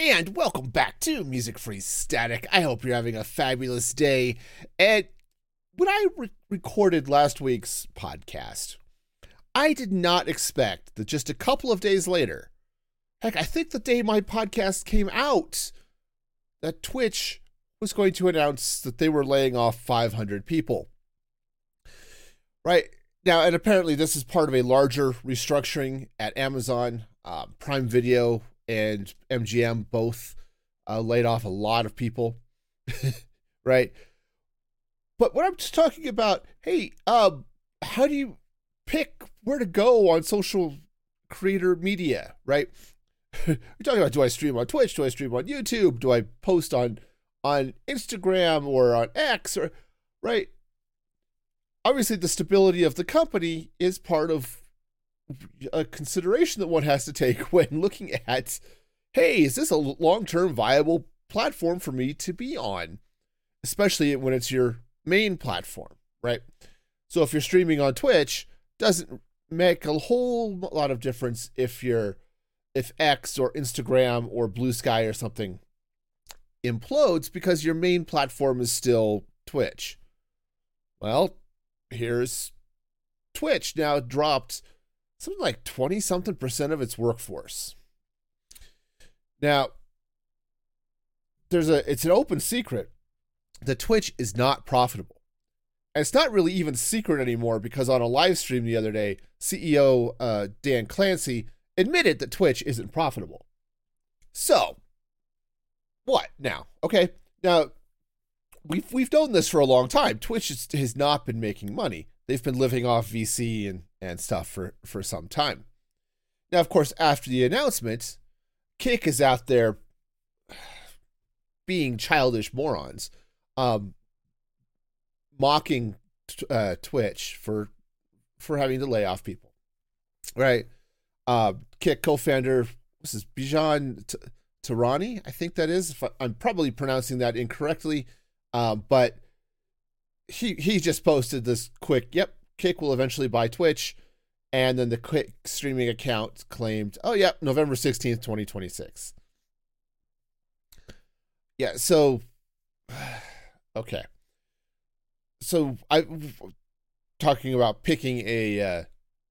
and welcome back to Music Free Static. I hope you're having a fabulous day. And when I re- recorded last week's podcast, I did not expect that just a couple of days later, heck, I think the day my podcast came out, that Twitch was going to announce that they were laying off 500 people. Right now, and apparently this is part of a larger restructuring at Amazon. Uh, Prime Video and MGM both uh, laid off a lot of people, right? But what I'm just talking about, hey, um, how do you pick where to go on social creator media, right? You're talking about do I stream on Twitch? Do I stream on YouTube? Do I post on on Instagram or on X or right? Obviously, the stability of the company is part of a consideration that one has to take when looking at hey, is this a long term viable platform for me to be on? Especially when it's your main platform, right? So if you're streaming on Twitch, doesn't make a whole lot of difference if you're if X or Instagram or Blue Sky or something implodes because your main platform is still Twitch. Well, here's Twitch now dropped something like 20 something percent of its workforce. Now, there's a it's an open secret that Twitch is not profitable. And it's not really even secret anymore because on a live stream the other day, CEO uh, Dan Clancy admitted that Twitch isn't profitable. So, what now? Okay, now we've we've known this for a long time. Twitch has not been making money. They've been living off VC and and stuff for for some time. Now, of course, after the announcement, Kick is out there being childish morons, um, mocking uh, Twitch for for having to lay off people, right? Uh, Kick co-founder, this is Bijan T- Tehrani, I think that is. I, am probably pronouncing that incorrectly, uh, but he he just posted this quick. Yep, Kick will eventually buy Twitch, and then the Kick streaming account claimed, "Oh yep, November sixteenth, twenty twenty six. Yeah, so okay. So I talking about picking a uh,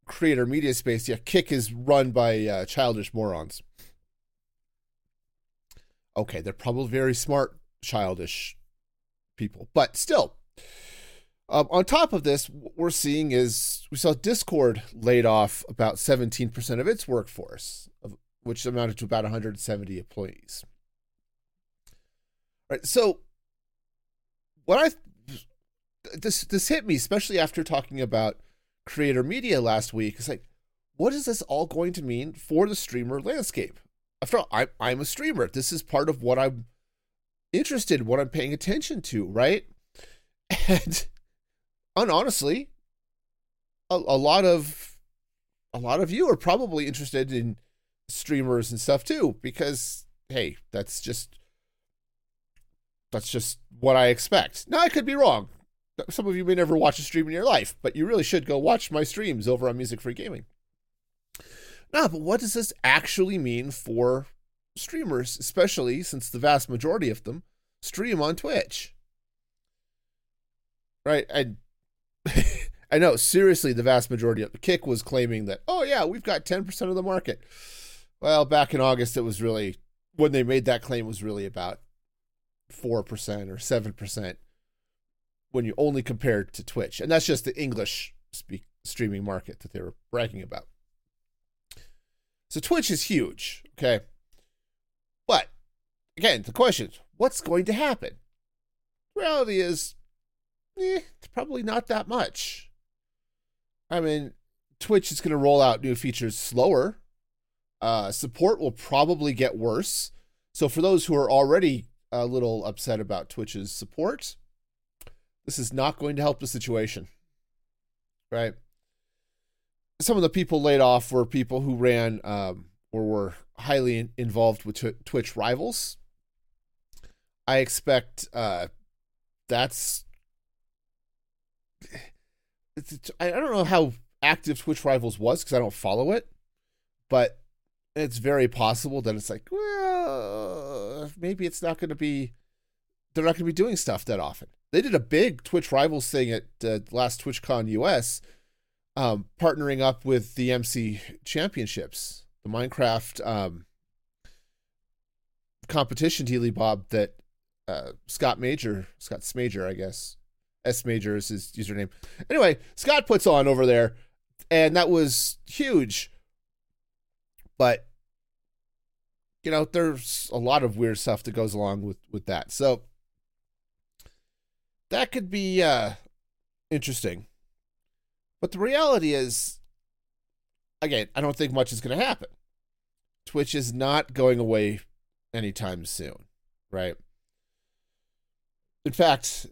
creator media space. Yeah, Kick is run by uh, childish morons. Okay, they're probably very smart, childish people, but still, um, on top of this, what we're seeing is we saw Discord laid off about 17% of its workforce, which amounted to about 170 employees. All right, so what I this this hit me, especially after talking about creator media last week. It's like, what is this all going to mean for the streamer landscape? After all, I, I'm a streamer. This is part of what I'm interested, in, what I'm paying attention to, right? And and honestly, a, a lot of a lot of you are probably interested in streamers and stuff too, because hey, that's just that's just what I expect. Now I could be wrong. Some of you may never watch a stream in your life, but you really should go watch my streams over on Music Free Gaming. Now, but what does this actually mean for streamers, especially since the vast majority of them stream on Twitch? Right? And I know, seriously, the vast majority of the kick was claiming that, oh, yeah, we've got 10% of the market. Well, back in August, it was really, when they made that claim, was really about 4% or 7% when you only compare to Twitch. And that's just the English speak streaming market that they were bragging about. So Twitch is huge, okay? But again, the question is, what's going to happen? Reality is eh, it's probably not that much. I mean, Twitch is going to roll out new features slower. Uh, support will probably get worse. So for those who are already a little upset about Twitch's support, this is not going to help the situation. Right? Some of the people laid off were people who ran um, or were highly in- involved with Twitch rivals. I expect uh, that's I don't know how active Twitch Rivals was because I don't follow it, but it's very possible that it's like, well, maybe it's not going to be, they're not going to be doing stuff that often. They did a big Twitch Rivals thing at uh, last TwitchCon US, um, partnering up with the MC Championships, the Minecraft um, competition dealy bob that uh, Scott Major, Scott Smajor, I guess, S Major is his username. Anyway, Scott puts on over there, and that was huge. But you know, there's a lot of weird stuff that goes along with with that. So that could be uh interesting. But the reality is again, I don't think much is going to happen. Twitch is not going away anytime soon, right? In fact,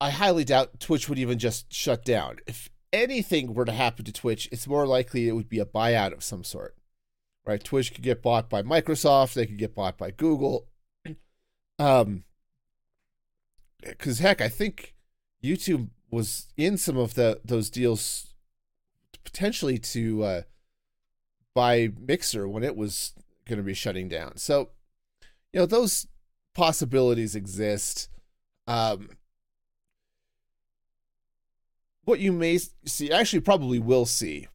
I highly doubt Twitch would even just shut down. If anything were to happen to Twitch, it's more likely it would be a buyout of some sort. Right? Twitch could get bought by Microsoft, they could get bought by Google. Um cuz heck, I think YouTube was in some of the those deals potentially to uh buy Mixer when it was going to be shutting down. So, you know, those possibilities exist. Um, what you may see, actually, probably will see,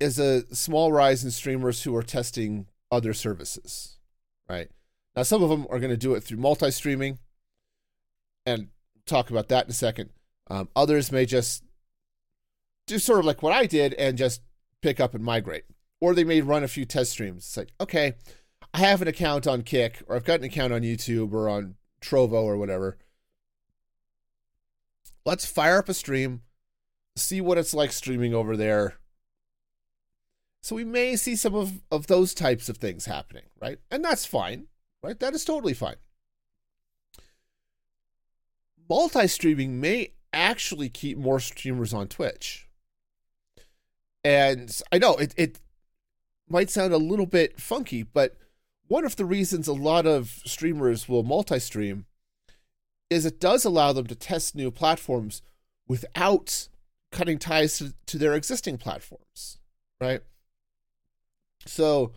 is a small rise in streamers who are testing other services, right? Now, some of them are going to do it through multi streaming, and talk about that in a second. Um, others may just do sort of like what I did and just pick up and migrate. Or they may run a few test streams. It's like, okay, I have an account on Kick, or I've got an account on YouTube or on Trovo or whatever let's fire up a stream, see what it's like streaming over there. So we may see some of, of those types of things happening, right? And that's fine, right? That is totally fine. Multi streaming may actually keep more streamers on Twitch. And I know it, it might sound a little bit funky, but one of the reasons a lot of streamers will multi stream is it does allow them to test new platforms without cutting ties to, to their existing platforms, right? So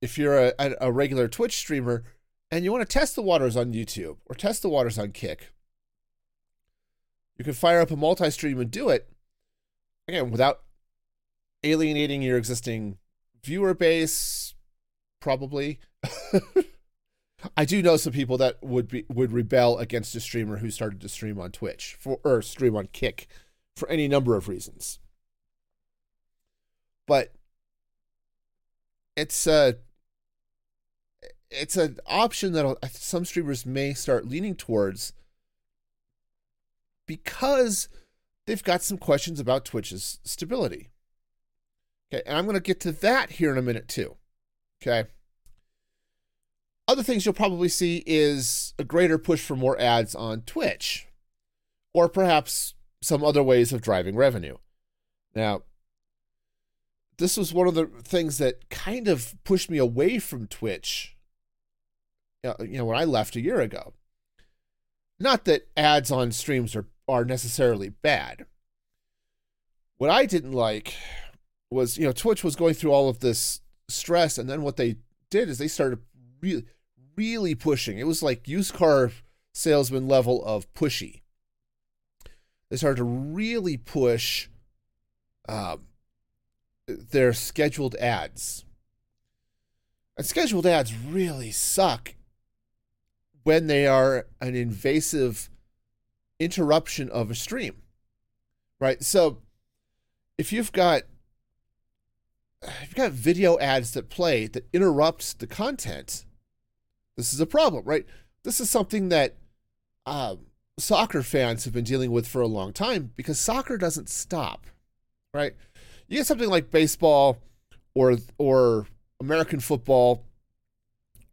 if you're a, a regular Twitch streamer and you want to test the waters on YouTube or test the waters on Kick, you can fire up a multi stream and do it again without alienating your existing viewer base, probably. I do know some people that would be would rebel against a streamer who started to stream on Twitch for or stream on Kick for any number of reasons. But it's a it's an option that some streamers may start leaning towards because they've got some questions about Twitch's stability. Okay, and I'm going to get to that here in a minute too. Okay. Other things you'll probably see is a greater push for more ads on Twitch, or perhaps some other ways of driving revenue. Now, this was one of the things that kind of pushed me away from Twitch. Uh, you know, when I left a year ago. Not that ads on streams are are necessarily bad. What I didn't like was, you know, Twitch was going through all of this stress, and then what they did is they started really really pushing. It was like used car salesman level of pushy. They started to really push um, their scheduled ads. And scheduled ads really suck when they are an invasive interruption of a stream. Right? So if you've got if you've got video ads that play that interrupts the content, this is a problem, right? This is something that um, soccer fans have been dealing with for a long time because soccer doesn't stop, right? You get something like baseball or or American football,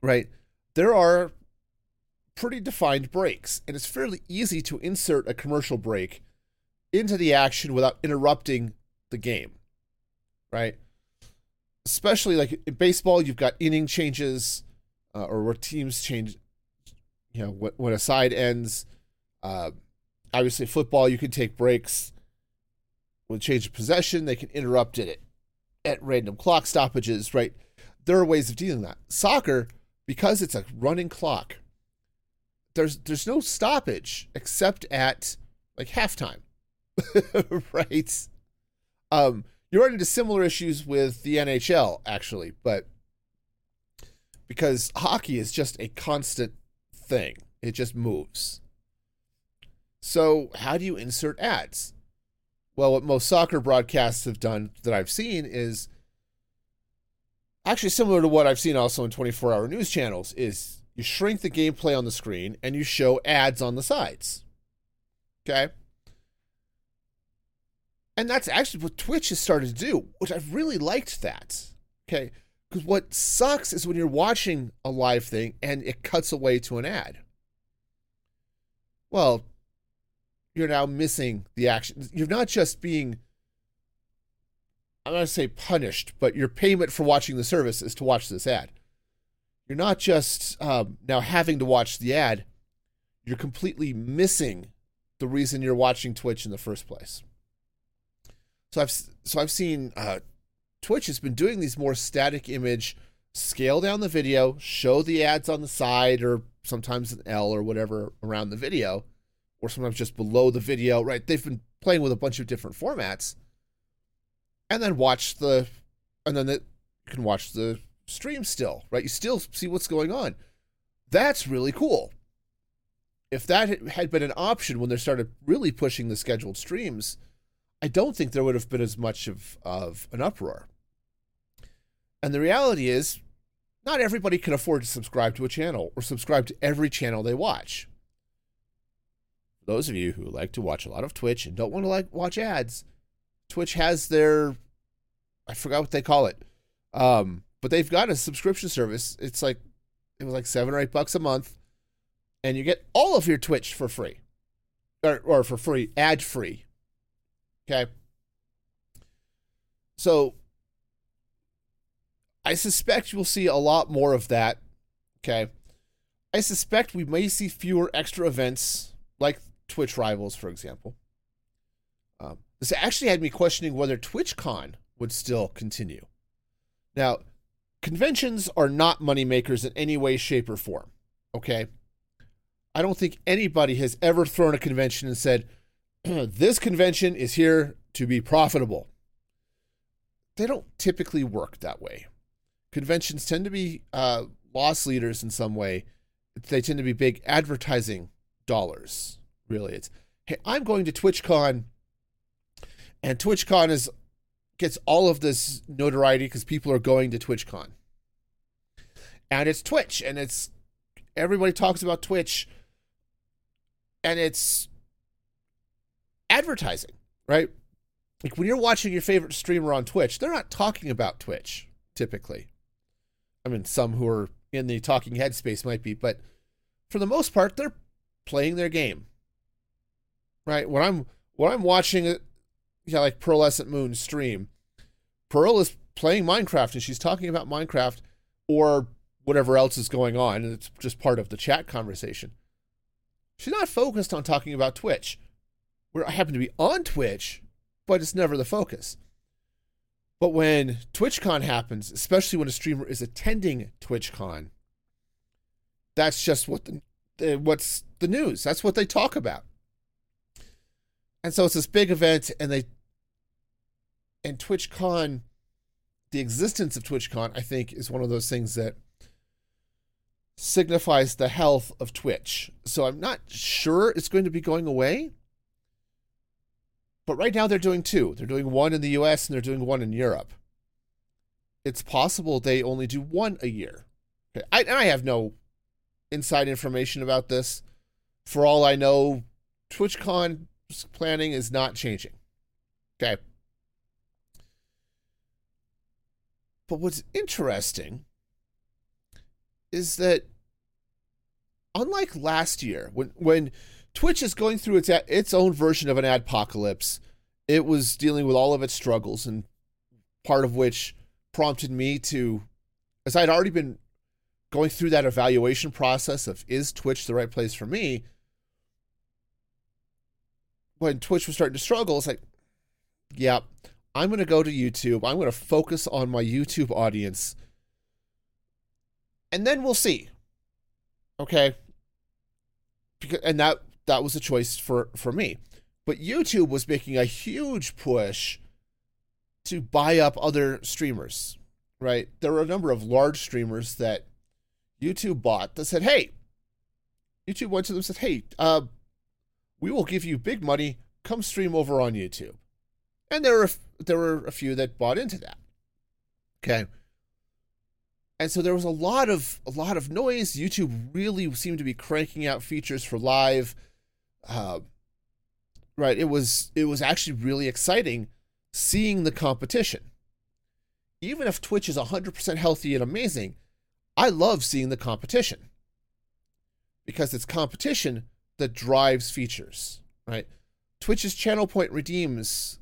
right? There are pretty defined breaks, and it's fairly easy to insert a commercial break into the action without interrupting the game, right? Especially like in baseball, you've got inning changes, uh, or where teams change, you know, when, when a side ends. Uh, obviously, football, you can take breaks. With change of possession, they can interrupt it at random clock stoppages, right? There are ways of dealing that. Soccer, because it's a running clock, there's there's no stoppage except at like halftime. right? Um, you run into similar issues with the NHL, actually, but because hockey is just a constant thing, it just moves. So, how do you insert ads? Well, what most soccer broadcasts have done that I've seen is actually similar to what I've seen also in 24 hour news channels is you shrink the gameplay on the screen and you show ads on the sides. Okay? And that's actually what Twitch has started to do, which I've really liked that. Okay. Because what sucks is when you're watching a live thing and it cuts away to an ad. Well, you're now missing the action. You're not just being, I'm not going to say punished, but your payment for watching the service is to watch this ad. You're not just um, now having to watch the ad, you're completely missing the reason you're watching Twitch in the first place. So I've so I've seen uh, Twitch has been doing these more static image, scale down the video, show the ads on the side, or sometimes an L or whatever around the video, or sometimes just below the video. Right? They've been playing with a bunch of different formats, and then watch the, and then the, you can watch the stream still. Right? You still see what's going on. That's really cool. If that had been an option when they started really pushing the scheduled streams I don't think there would have been as much of, of an uproar. And the reality is, not everybody can afford to subscribe to a channel or subscribe to every channel they watch. Those of you who like to watch a lot of Twitch and don't want to like watch ads, Twitch has their I forgot what they call it. Um, but they've got a subscription service. It's like it was like seven or eight bucks a month, and you get all of your Twitch for free. Or, or for free, ad free. Okay. So I suspect you'll see a lot more of that. Okay. I suspect we may see fewer extra events like Twitch Rivals, for example. Um, this actually had me questioning whether TwitchCon would still continue. Now, conventions are not moneymakers in any way, shape, or form. Okay. I don't think anybody has ever thrown a convention and said, this convention is here to be profitable. They don't typically work that way. Conventions tend to be uh, loss leaders in some way. They tend to be big advertising dollars. Really, it's hey, I'm going to TwitchCon, and TwitchCon is gets all of this notoriety because people are going to TwitchCon, and it's Twitch, and it's everybody talks about Twitch, and it's advertising, right? Like when you're watching your favorite streamer on Twitch, they're not talking about Twitch typically. I mean, some who are in the talking headspace might be, but for the most part, they're playing their game. Right? When I'm when I'm watching yeah, like Pearlescent Moon stream, Pearl is playing Minecraft and she's talking about Minecraft or whatever else is going on, and it's just part of the chat conversation. She's not focused on talking about Twitch where I happen to be on Twitch, but it's never the focus. But when TwitchCon happens, especially when a streamer is attending TwitchCon, that's just what the, what's the news. That's what they talk about. And so it's this big event, and they and TwitchCon, the existence of TwitchCon, I think, is one of those things that signifies the health of Twitch. So I'm not sure it's going to be going away. But right now they're doing two. They're doing one in the US and they're doing one in Europe. It's possible they only do one a year. I, I have no inside information about this. For all I know, TwitchCon planning is not changing. Okay. But what's interesting is that unlike last year, when when Twitch is going through its its own version of an adpocalypse. It was dealing with all of its struggles, and part of which prompted me to, as I'd already been going through that evaluation process of is Twitch the right place for me. When Twitch was starting to struggle, it's like, yeah, I'm going to go to YouTube. I'm going to focus on my YouTube audience. And then we'll see. Okay? Because, and that that was a choice for for me. But YouTube was making a huge push to buy up other streamers, right? There were a number of large streamers that YouTube bought that said, "Hey, YouTube went to them and said, "Hey, uh, we will give you big money. Come stream over on YouTube." And there were there were a few that bought into that. Okay. And so there was a lot of a lot of noise. YouTube really seemed to be cranking out features for live. Uh, right. It was it was actually really exciting seeing the competition. Even if Twitch is 100% healthy and amazing, I love seeing the competition because it's competition that drives features, right? Twitch's channel point redeems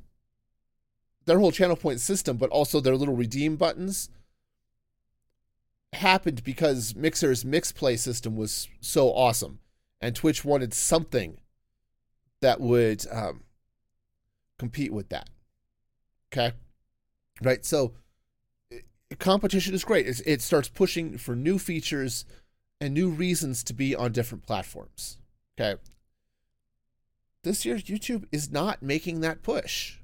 their whole channel point system, but also their little redeem buttons happened because Mixer's MixPlay system was so awesome, and Twitch wanted something that would um, compete with that. Okay, right? So competition is great. It starts pushing for new features and new reasons to be on different platforms. Okay. This year, YouTube is not making that push,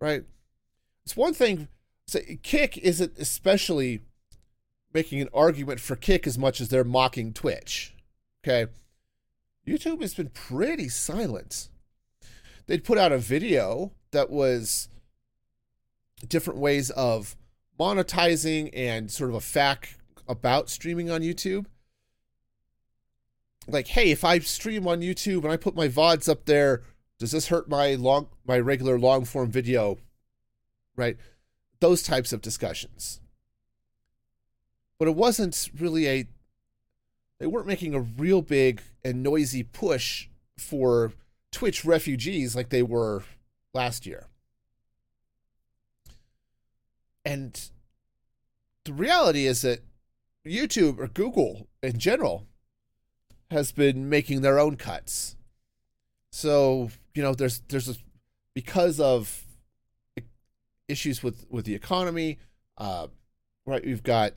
right? It's one thing. So Kick isn't especially making an argument for Kick as much as they're mocking Twitch. Okay. YouTube has been pretty silent. They'd put out a video that was different ways of monetizing and sort of a fact about streaming on YouTube. Like, hey, if I stream on YouTube and I put my VODs up there, does this hurt my long my regular long form video? Right? Those types of discussions. But it wasn't really a they weren't making a real big and noisy push for Twitch refugees like they were last year. And the reality is that YouTube or Google in general has been making their own cuts. So, you know, there's there's a, because of issues with with the economy, uh, right? We've got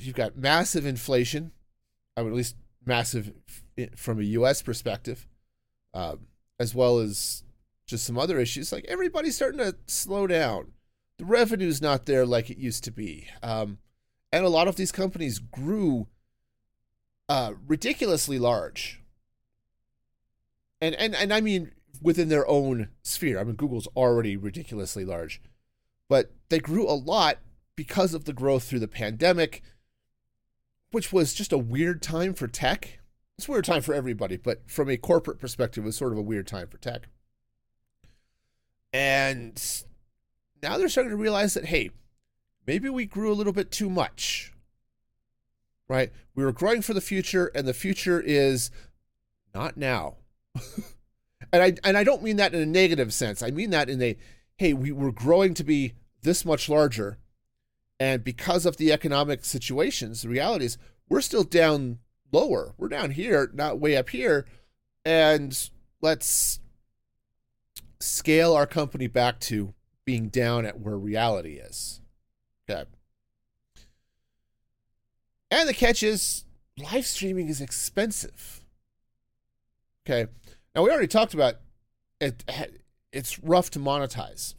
you've got massive inflation, I would at least massive from a U.S. perspective, uh, as well as just some other issues. Like everybody's starting to slow down. The revenue's not there like it used to be. Um, and a lot of these companies grew uh, ridiculously large. And, and and I mean within their own sphere. I mean Google's already ridiculously large. But they grew a lot because of the growth through the pandemic, which was just a weird time for tech. It's a weird time for everybody, but from a corporate perspective, it was sort of a weird time for tech. And now they're starting to realize that, hey, maybe we grew a little bit too much. Right? We were growing for the future, and the future is not now. and I and I don't mean that in a negative sense. I mean that in a hey, we were growing to be this much larger, and because of the economic situations, the reality is we're still down lower. We're down here, not way up here. And let's scale our company back to being down at where reality is. Okay. And the catch is live streaming is expensive. Okay. Now we already talked about it it's rough to monetize.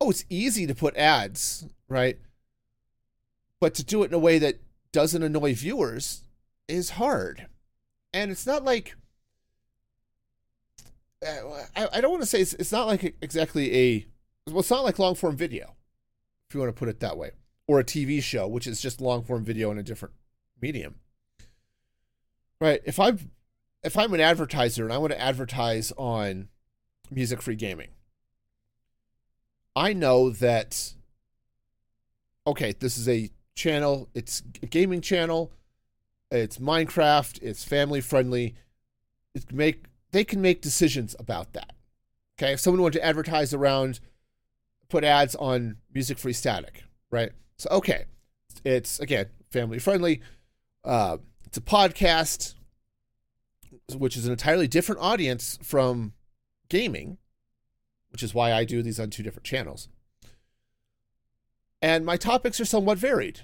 Oh, it's easy to put ads, right? But to do it in a way that doesn't annoy viewers is hard. And it's not like uh, I, I don't want to say it's, it's not like exactly a well, it's not like long form video, if you want to put it that way, or a TV show, which is just long form video in a different medium. Right? If I'm if I'm an advertiser and I want to advertise on music free gaming, I know that okay, this is a channel, it's a gaming channel, it's Minecraft, it's family friendly. It make they can make decisions about that. Okay, if someone wanted to advertise around, put ads on music free static, right? So okay, it's again family friendly. Uh, it's a podcast, which is an entirely different audience from gaming, which is why I do these on two different channels. And my topics are somewhat varied.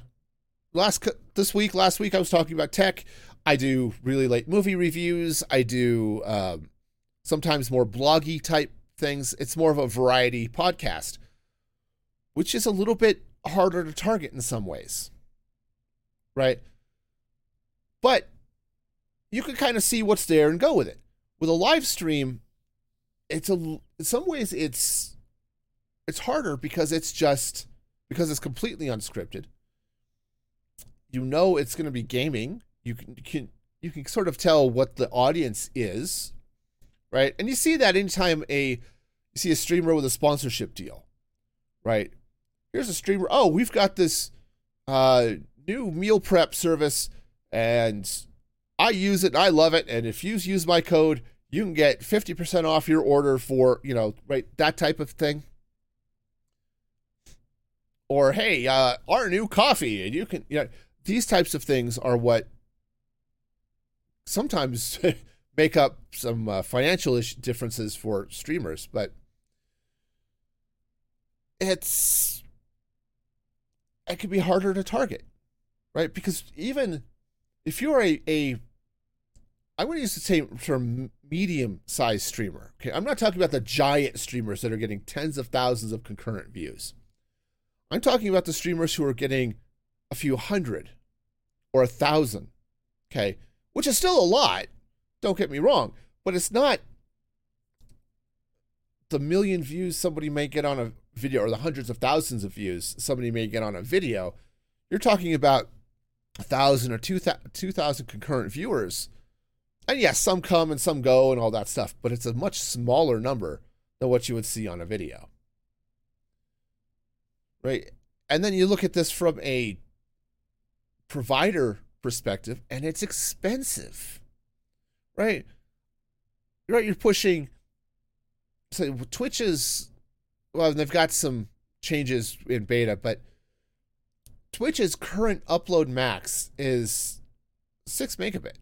Last this week, last week I was talking about tech. I do really late movie reviews. I do um, sometimes more bloggy type things. It's more of a variety podcast, which is a little bit harder to target in some ways. Right? But you can kind of see what's there and go with it. With a live stream, it's a in some ways it's it's harder because it's just because it's completely unscripted. You know it's going to be gaming. You can, you can you can sort of tell what the audience is, right? And you see that anytime a you see a streamer with a sponsorship deal, right? Here's a streamer. Oh, we've got this uh, new meal prep service, and I use it. I love it. And if you use my code, you can get 50% off your order for, you know, right, that type of thing. Or, hey, uh, our new coffee, and you can, you know, these types of things are what sometimes make up some uh, financial differences for streamers, but it's, it could be harder to target, right? Because even if you're a, a I'm going to use the same term medium sized streamer. Okay. I'm not talking about the giant streamers that are getting tens of thousands of concurrent views. I'm talking about the streamers who are getting a few hundred or a thousand. Okay. Which is still a lot. Don't get me wrong. But it's not the million views somebody may get on a video or the hundreds of thousands of views somebody may get on a video. You're talking about a thousand or two thousand concurrent viewers and yes, some come and some go and all that stuff, but it's a much smaller number than what you would see on a video. Right? And then you look at this from a provider perspective, and it's expensive. Right? Right, you're pushing so Twitch is well, they've got some changes in beta, but Twitch's current upload max is six megabit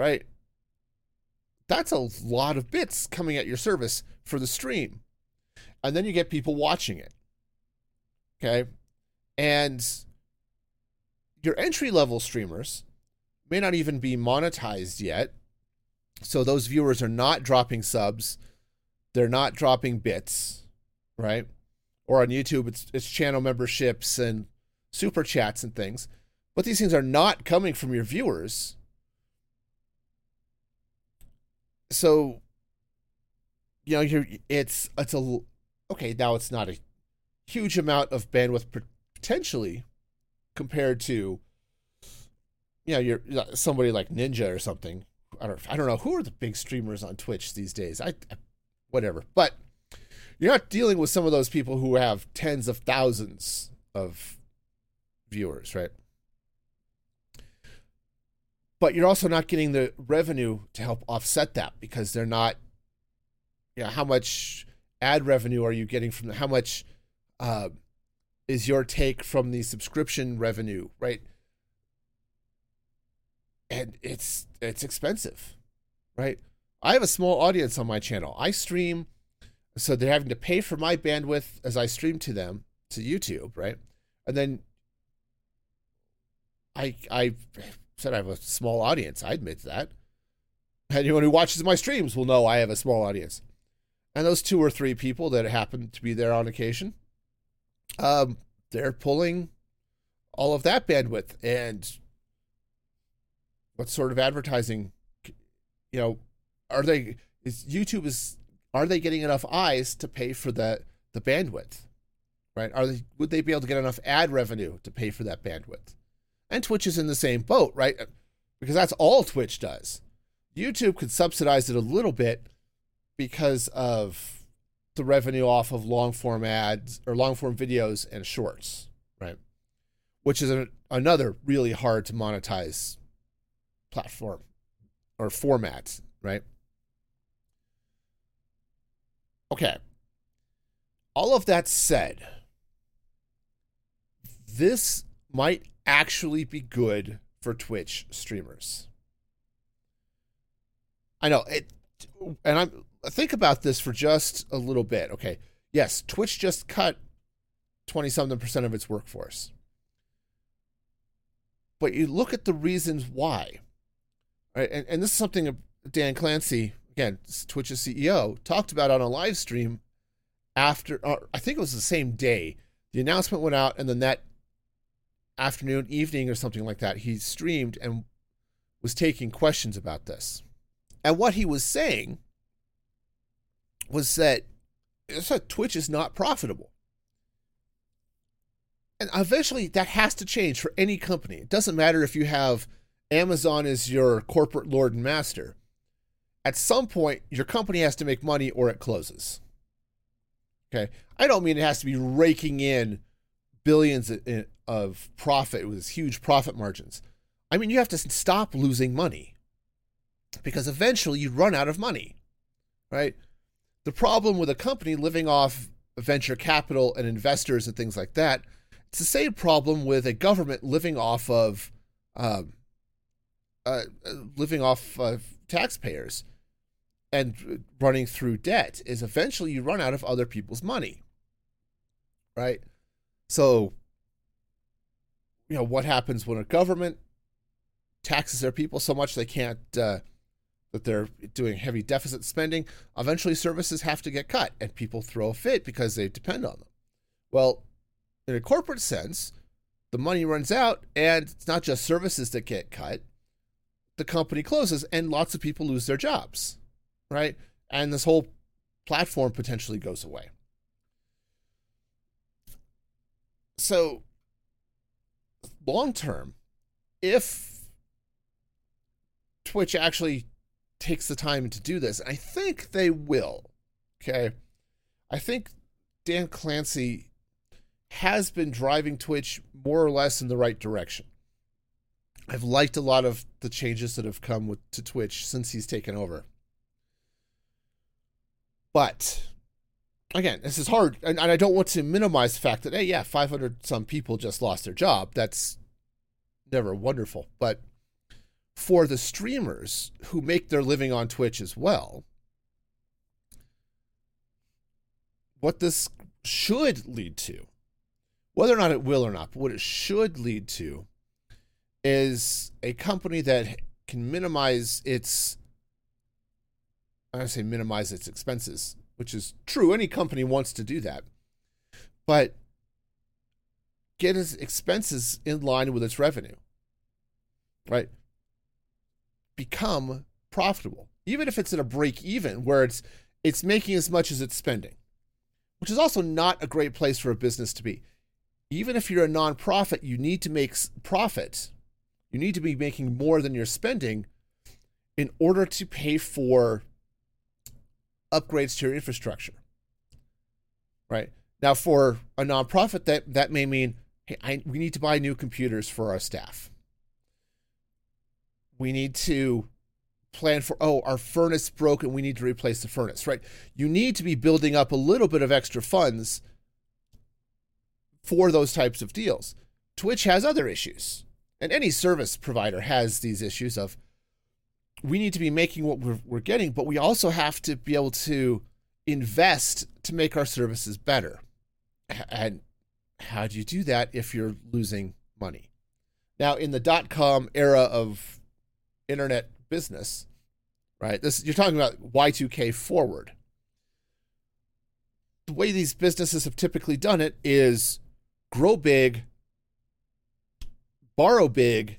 right? That's a lot of bits coming at your service for the stream. And then you get people watching it. Okay. And your entry level streamers may not even be monetized yet. So those viewers are not dropping subs. They're not dropping bits, right? Or on YouTube, it's, it's channel memberships and super chats and things. But these things are not coming from your viewers so you know you're it's it's a okay now it's not a huge amount of bandwidth potentially compared to you know you're somebody like ninja or something. I don't i don't know. Who are the big streamers on twitch these days? I, I whatever. But you're not dealing with some of those people who have tens of thousands of viewers right? But you're also not getting the revenue to help offset that because they're not you know how much ad revenue are you getting from the, how much uh, is your take from the subscription revenue right and it's it's expensive right i have a small audience on my channel i stream so they're having to pay for my bandwidth as i stream to them to youtube right and then i i said I have a small audience. I admit that. Anyone who watches my streams will know I have a small audience. And those two or three people that happen to be there on occasion, um, they're pulling all of that bandwidth. And what sort of advertising, you know, are they? Is YouTube is are they getting enough eyes to pay for the the bandwidth? Right? Are they would they be able to get enough ad revenue to pay for that bandwidth? And Twitch is in the same boat, right? Because that's all Twitch does. YouTube could subsidize it a little bit because of the revenue off of long form ads or long form videos and shorts, right? Which is a, another really hard to monetize platform or format, right? Okay. All of that said, this might actually be good for Twitch streamers. I know it, and I'm think about this for just a little bit. Okay. Yes, Twitch just cut 20 something percent of its workforce. But you look at the reasons why. Right? And, and this is something Dan Clancy, again, Twitch's CEO, talked about on a live stream after, uh, I think it was the same day. The announcement went out, and then that afternoon, evening, or something like that, he streamed and was taking questions about this. And what he was saying was that, Twitch is not profitable. And eventually that has to change for any company. It doesn't matter if you have Amazon as your corporate lord and master. At some point, your company has to make money or it closes. Okay. I don't mean it has to be raking in billions of profit with huge profit margins. I mean, you have to stop losing money because eventually you run out of money, right? The problem with a company living off venture capital and investors and things like that, it's the same problem with a government living off of um, uh, living off of taxpayers and running through debt is eventually you run out of other people's money right? So you know what happens when a government taxes their people so much they can't uh, that they're doing heavy deficit spending eventually services have to get cut and people throw a fit because they depend on them well in a corporate sense the money runs out and it's not just services that get cut the company closes and lots of people lose their jobs, right? And this whole platform potentially goes away. So, long term, if Twitch actually takes the time to do this, I think they will. Okay. I think Dan Clancy has been driving Twitch more or less in the right direction. I've liked a lot of the changes that have come with to Twitch since he's taken over. But again, this is hard, and, and I don't want to minimize the fact that hey, yeah, 500 some people just lost their job. That's never wonderful, but for the streamers who make their living on Twitch as well, what this should lead to, whether or not it will or not, but what it should lead to is a company that can minimize its I say minimize its expenses, which is true. Any company wants to do that. But get its expenses in line with its revenue. Right? Become profitable. Even if it's at a break even where it's it's making as much as it's spending. Which is also not a great place for a business to be. Even if you're a nonprofit, you need to make profit you need to be making more than you're spending in order to pay for upgrades to your infrastructure. Right? Now, for a nonprofit, that, that may mean hey, I, we need to buy new computers for our staff. We need to plan for, oh, our furnace broke and we need to replace the furnace, right? You need to be building up a little bit of extra funds for those types of deals. Twitch has other issues and any service provider has these issues of we need to be making what we're, we're getting, but we also have to be able to invest to make our services better. And how do you do that if you're losing money? Now, in the dot com era of internet business, right? This you're talking about Y2K forward. The way these businesses have typically done it is grow big, borrow big.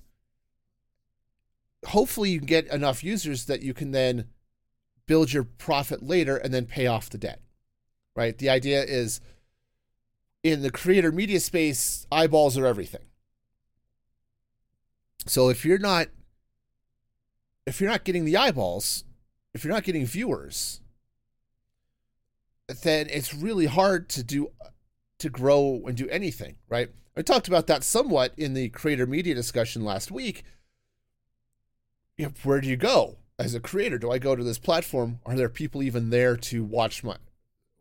Hopefully, you can get enough users that you can then build your profit later and then pay off the debt. Right? The idea is in the creator media space, eyeballs are everything. So if you're not if you're not getting the eyeballs, if you're not getting viewers, then it's really hard to do to grow and do anything, right? I talked about that somewhat in the creator media discussion last week. Where do you go as a creator? Do I go to this platform? Are there people even there to watch my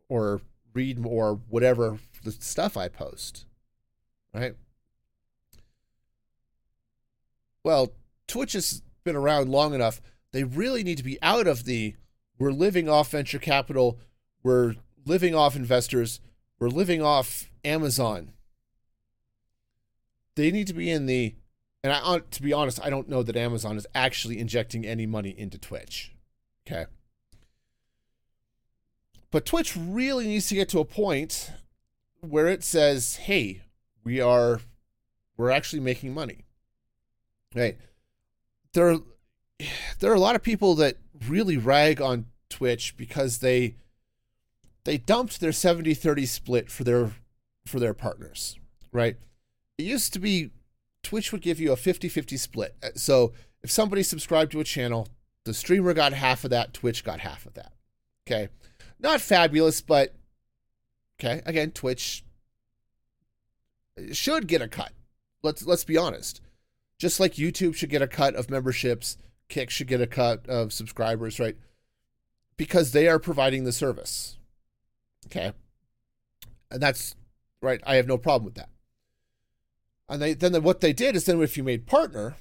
or read or whatever the stuff I post? Right? Well, Twitch has been around long enough. They really need to be out of the we're living off venture capital, we're living off investors, we're living off Amazon. They need to be in the and I to be honest, I don't know that Amazon is actually injecting any money into Twitch. Okay. But Twitch really needs to get to a point where it says, "Hey, we are we're actually making money." Right? There there are a lot of people that really rag on Twitch because they they dumped their 70-30 split for their for their partners, right? It used to be Twitch would give you a 50-50 split. Uh, so, if somebody subscribed to a channel, the streamer got half of that, Twitch got half of that. Okay? Not fabulous, but okay, again, Twitch uh, should get a cut. Let's let's be honest. Just like YouTube should get a cut of memberships, Kick should get a cut of subscribers, right? Because they are providing the service. Okay. And that's right. I have no problem with that. And they then what they did is then if you made partner,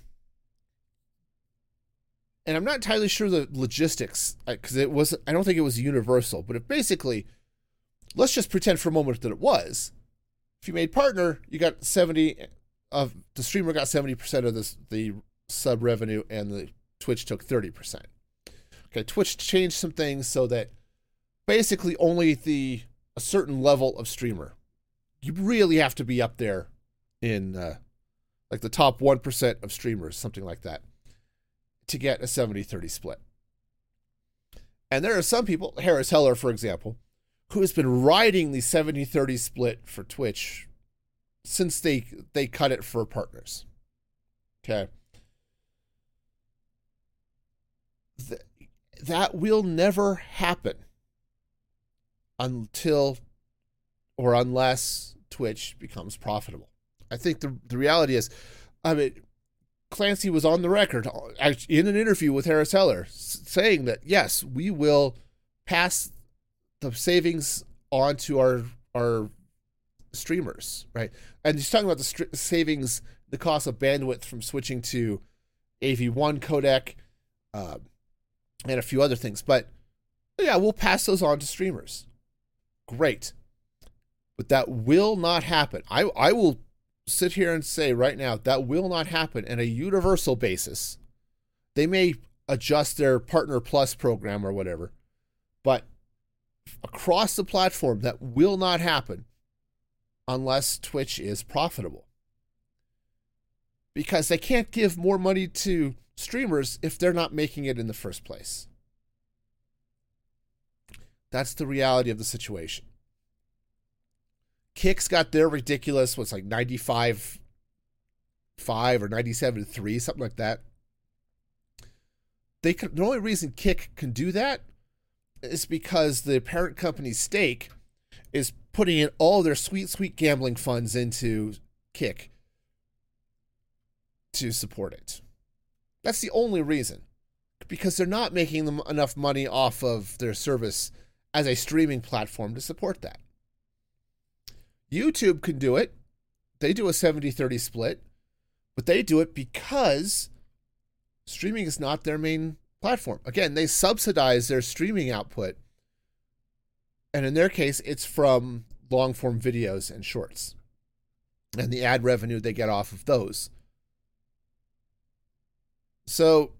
and I'm not entirely sure the logistics because it was I don't think it was universal, but basically let's just pretend for a moment that it was. If you made partner, you got 70 of the streamer got 70% of this the sub revenue and the Twitch took 30%. Okay, Twitch changed some things so that basically only the a certain level of streamer you really have to be up there in uh, like the top 1% of streamers, something like that, to get a 70 30 split. And there are some people, Harris Heller, for example, who has been riding the 70 30 split for Twitch since they they cut it for partners. Okay. Th- that will never happen until or unless Twitch becomes profitable. I think the the reality is, I mean, Clancy was on the record in an interview with Harris Heller saying that yes, we will pass the savings on to our our streamers, right? And he's talking about the st- savings, the cost of bandwidth from switching to AV1 codec, uh, and a few other things. But yeah, we'll pass those on to streamers. Great. But that will not happen. I, I will sit here and say right now that will not happen in a universal basis. They may adjust their Partner Plus program or whatever, but across the platform, that will not happen unless Twitch is profitable. Because they can't give more money to streamers if they're not making it in the first place. That's the reality of the situation. Kick's got their ridiculous, what's like 95 5 or 97 3, something like that. They can, the only reason Kick can do that is because the parent company's stake is putting in all their sweet, sweet gambling funds into Kick to support it. That's the only reason. Because they're not making them enough money off of their service as a streaming platform to support that. YouTube can do it. They do a 70 30 split, but they do it because streaming is not their main platform. Again, they subsidize their streaming output and in their case, it's from long form videos and shorts and the ad revenue they get off of those. So,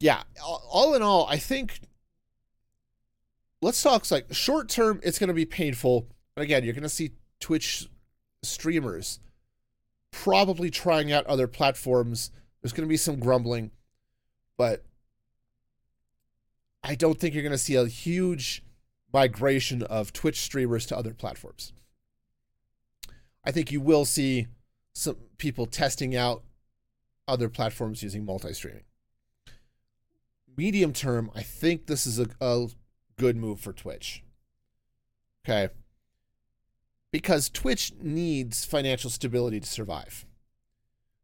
yeah, all in all, I think let's talk like short term, it's going to be painful. But again, you're going to see Twitch streamers probably trying out other platforms. There's going to be some grumbling, but I don't think you're going to see a huge migration of Twitch streamers to other platforms. I think you will see some people testing out other platforms using multi streaming. Medium term, I think this is a, a good move for Twitch. Okay. Because Twitch needs financial stability to survive.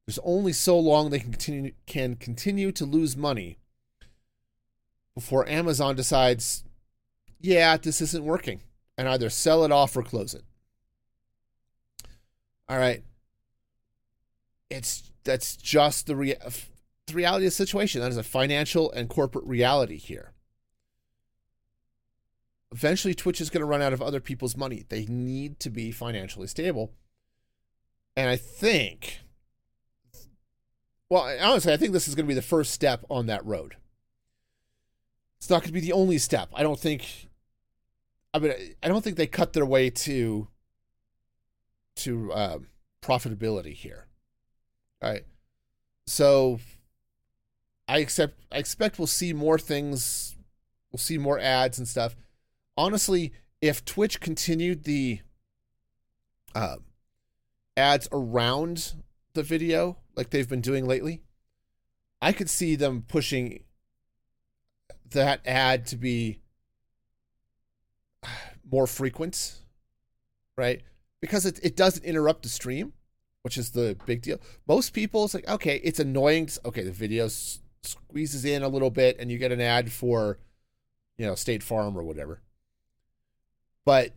There's only so long they can continue can continue to lose money before Amazon decides, yeah, this isn't working, and either sell it off or close it. All right. It's that's just the rea- the reality of the situation. That is a financial and corporate reality here. Eventually, Twitch is going to run out of other people's money. They need to be financially stable. And I think, well, honestly, I think this is going to be the first step on that road. It's not going to be the only step. I don't think. I mean, I don't think they cut their way to to uh, profitability here. All right. So I accept I expect we'll see more things we'll see more ads and stuff. Honestly, if Twitch continued the uh, ads around the video like they've been doing lately, I could see them pushing that ad to be more frequent, right? Because it, it doesn't interrupt the stream, which is the big deal. Most people, it's like, okay, it's annoying. Okay, the video s- squeezes in a little bit and you get an ad for, you know, State Farm or whatever. But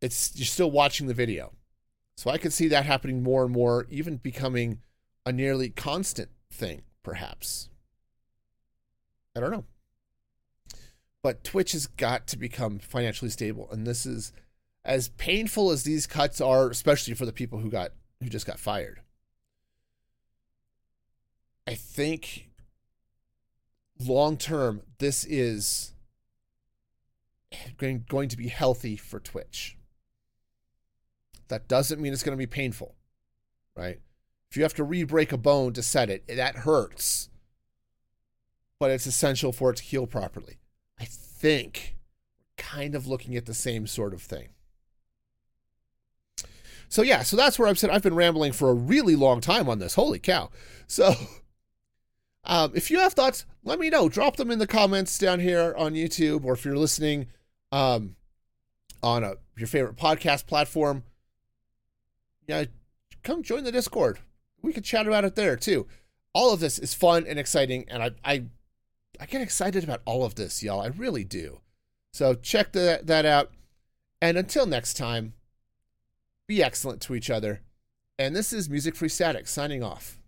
it's you're still watching the video. So I could see that happening more and more, even becoming a nearly constant thing, perhaps. I don't know. But Twitch has got to become financially stable. And this is as painful as these cuts are, especially for the people who got who just got fired. I think long term, this is going, going to be healthy for Twitch. That doesn't mean it's going to be painful, right? If you have to re break a bone to set it, that hurts but it's essential for it to heal properly. I think we're kind of looking at the same sort of thing. So yeah, so that's where I've said I've been rambling for a really long time on this. Holy cow! So, um, if you have thoughts, let me know. Drop them in the comments down here on YouTube, or if you're listening um, on a, your favorite podcast platform, yeah, come join the Discord. We could chat about it there too. All of this is fun and exciting, and I, I I get excited about all of this, y'all. I really do. So check the, that out. And until next time, be excellent to each other. And this is Music Free Static signing off.